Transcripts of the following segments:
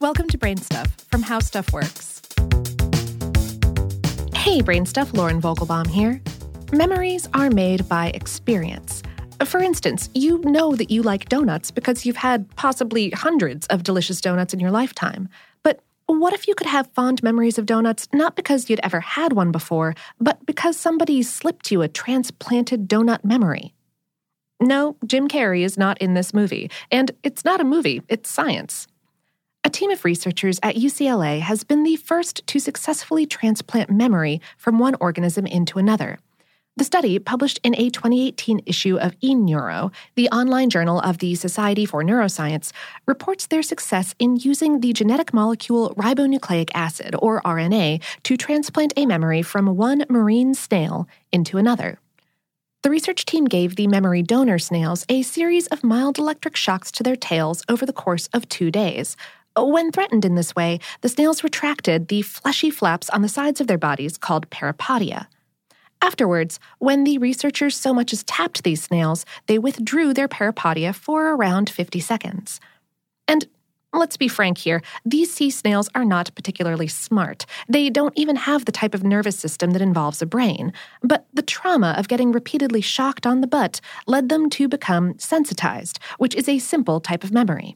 Welcome to BrainStuff from How Stuff Works. Hey, BrainStuff, Lauren Vogelbaum here. Memories are made by experience. For instance, you know that you like donuts because you've had possibly hundreds of delicious donuts in your lifetime. But what if you could have fond memories of donuts not because you'd ever had one before, but because somebody slipped you a transplanted donut memory? No, Jim Carrey is not in this movie, and it's not a movie, it's science. A team of researchers at UCLA has been the first to successfully transplant memory from one organism into another. The study, published in a 2018 issue of eNeuro, the online journal of the Society for Neuroscience, reports their success in using the genetic molecule ribonucleic acid, or RNA, to transplant a memory from one marine snail into another. The research team gave the memory donor snails a series of mild electric shocks to their tails over the course of two days, when threatened in this way, the snails retracted the fleshy flaps on the sides of their bodies called parapodia. Afterwards, when the researchers so much as tapped these snails, they withdrew their parapodia for around 50 seconds. And let's be frank here, these sea snails are not particularly smart. They don't even have the type of nervous system that involves a brain. But the trauma of getting repeatedly shocked on the butt led them to become sensitized, which is a simple type of memory.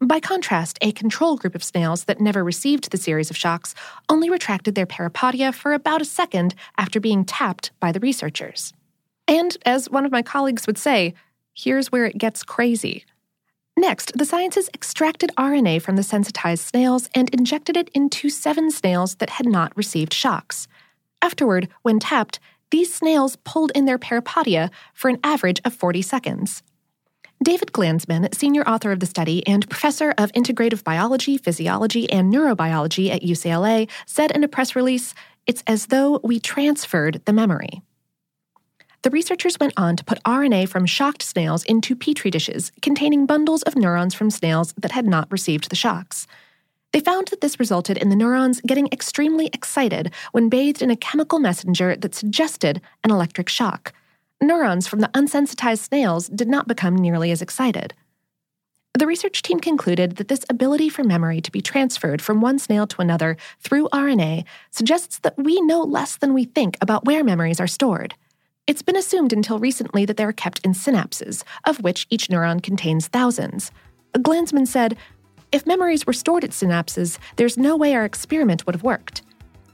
By contrast, a control group of snails that never received the series of shocks only retracted their parapodia for about a second after being tapped by the researchers. And as one of my colleagues would say, here's where it gets crazy. Next, the scientists extracted RNA from the sensitized snails and injected it into seven snails that had not received shocks. Afterward, when tapped, these snails pulled in their parapodia for an average of 40 seconds. David Glanzman, senior author of the study and professor of integrative biology, physiology, and neurobiology at UCLA, said in a press release, It's as though we transferred the memory. The researchers went on to put RNA from shocked snails into petri dishes containing bundles of neurons from snails that had not received the shocks. They found that this resulted in the neurons getting extremely excited when bathed in a chemical messenger that suggested an electric shock neurons from the unsensitized snails did not become nearly as excited. The research team concluded that this ability for memory to be transferred from one snail to another through RNA suggests that we know less than we think about where memories are stored. It's been assumed until recently that they are kept in synapses, of which each neuron contains thousands. Glanzman said, If memories were stored at synapses, there's no way our experiment would have worked.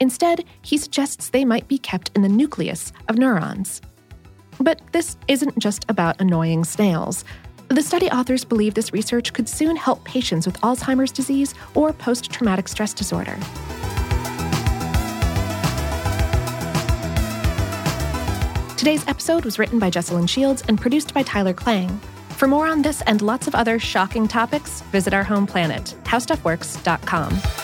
Instead, he suggests they might be kept in the nucleus of neurons. But this isn't just about annoying snails. The study authors believe this research could soon help patients with Alzheimer's disease or post traumatic stress disorder. Today's episode was written by Jesslyn Shields and produced by Tyler Klang. For more on this and lots of other shocking topics, visit our home planet, howstuffworks.com.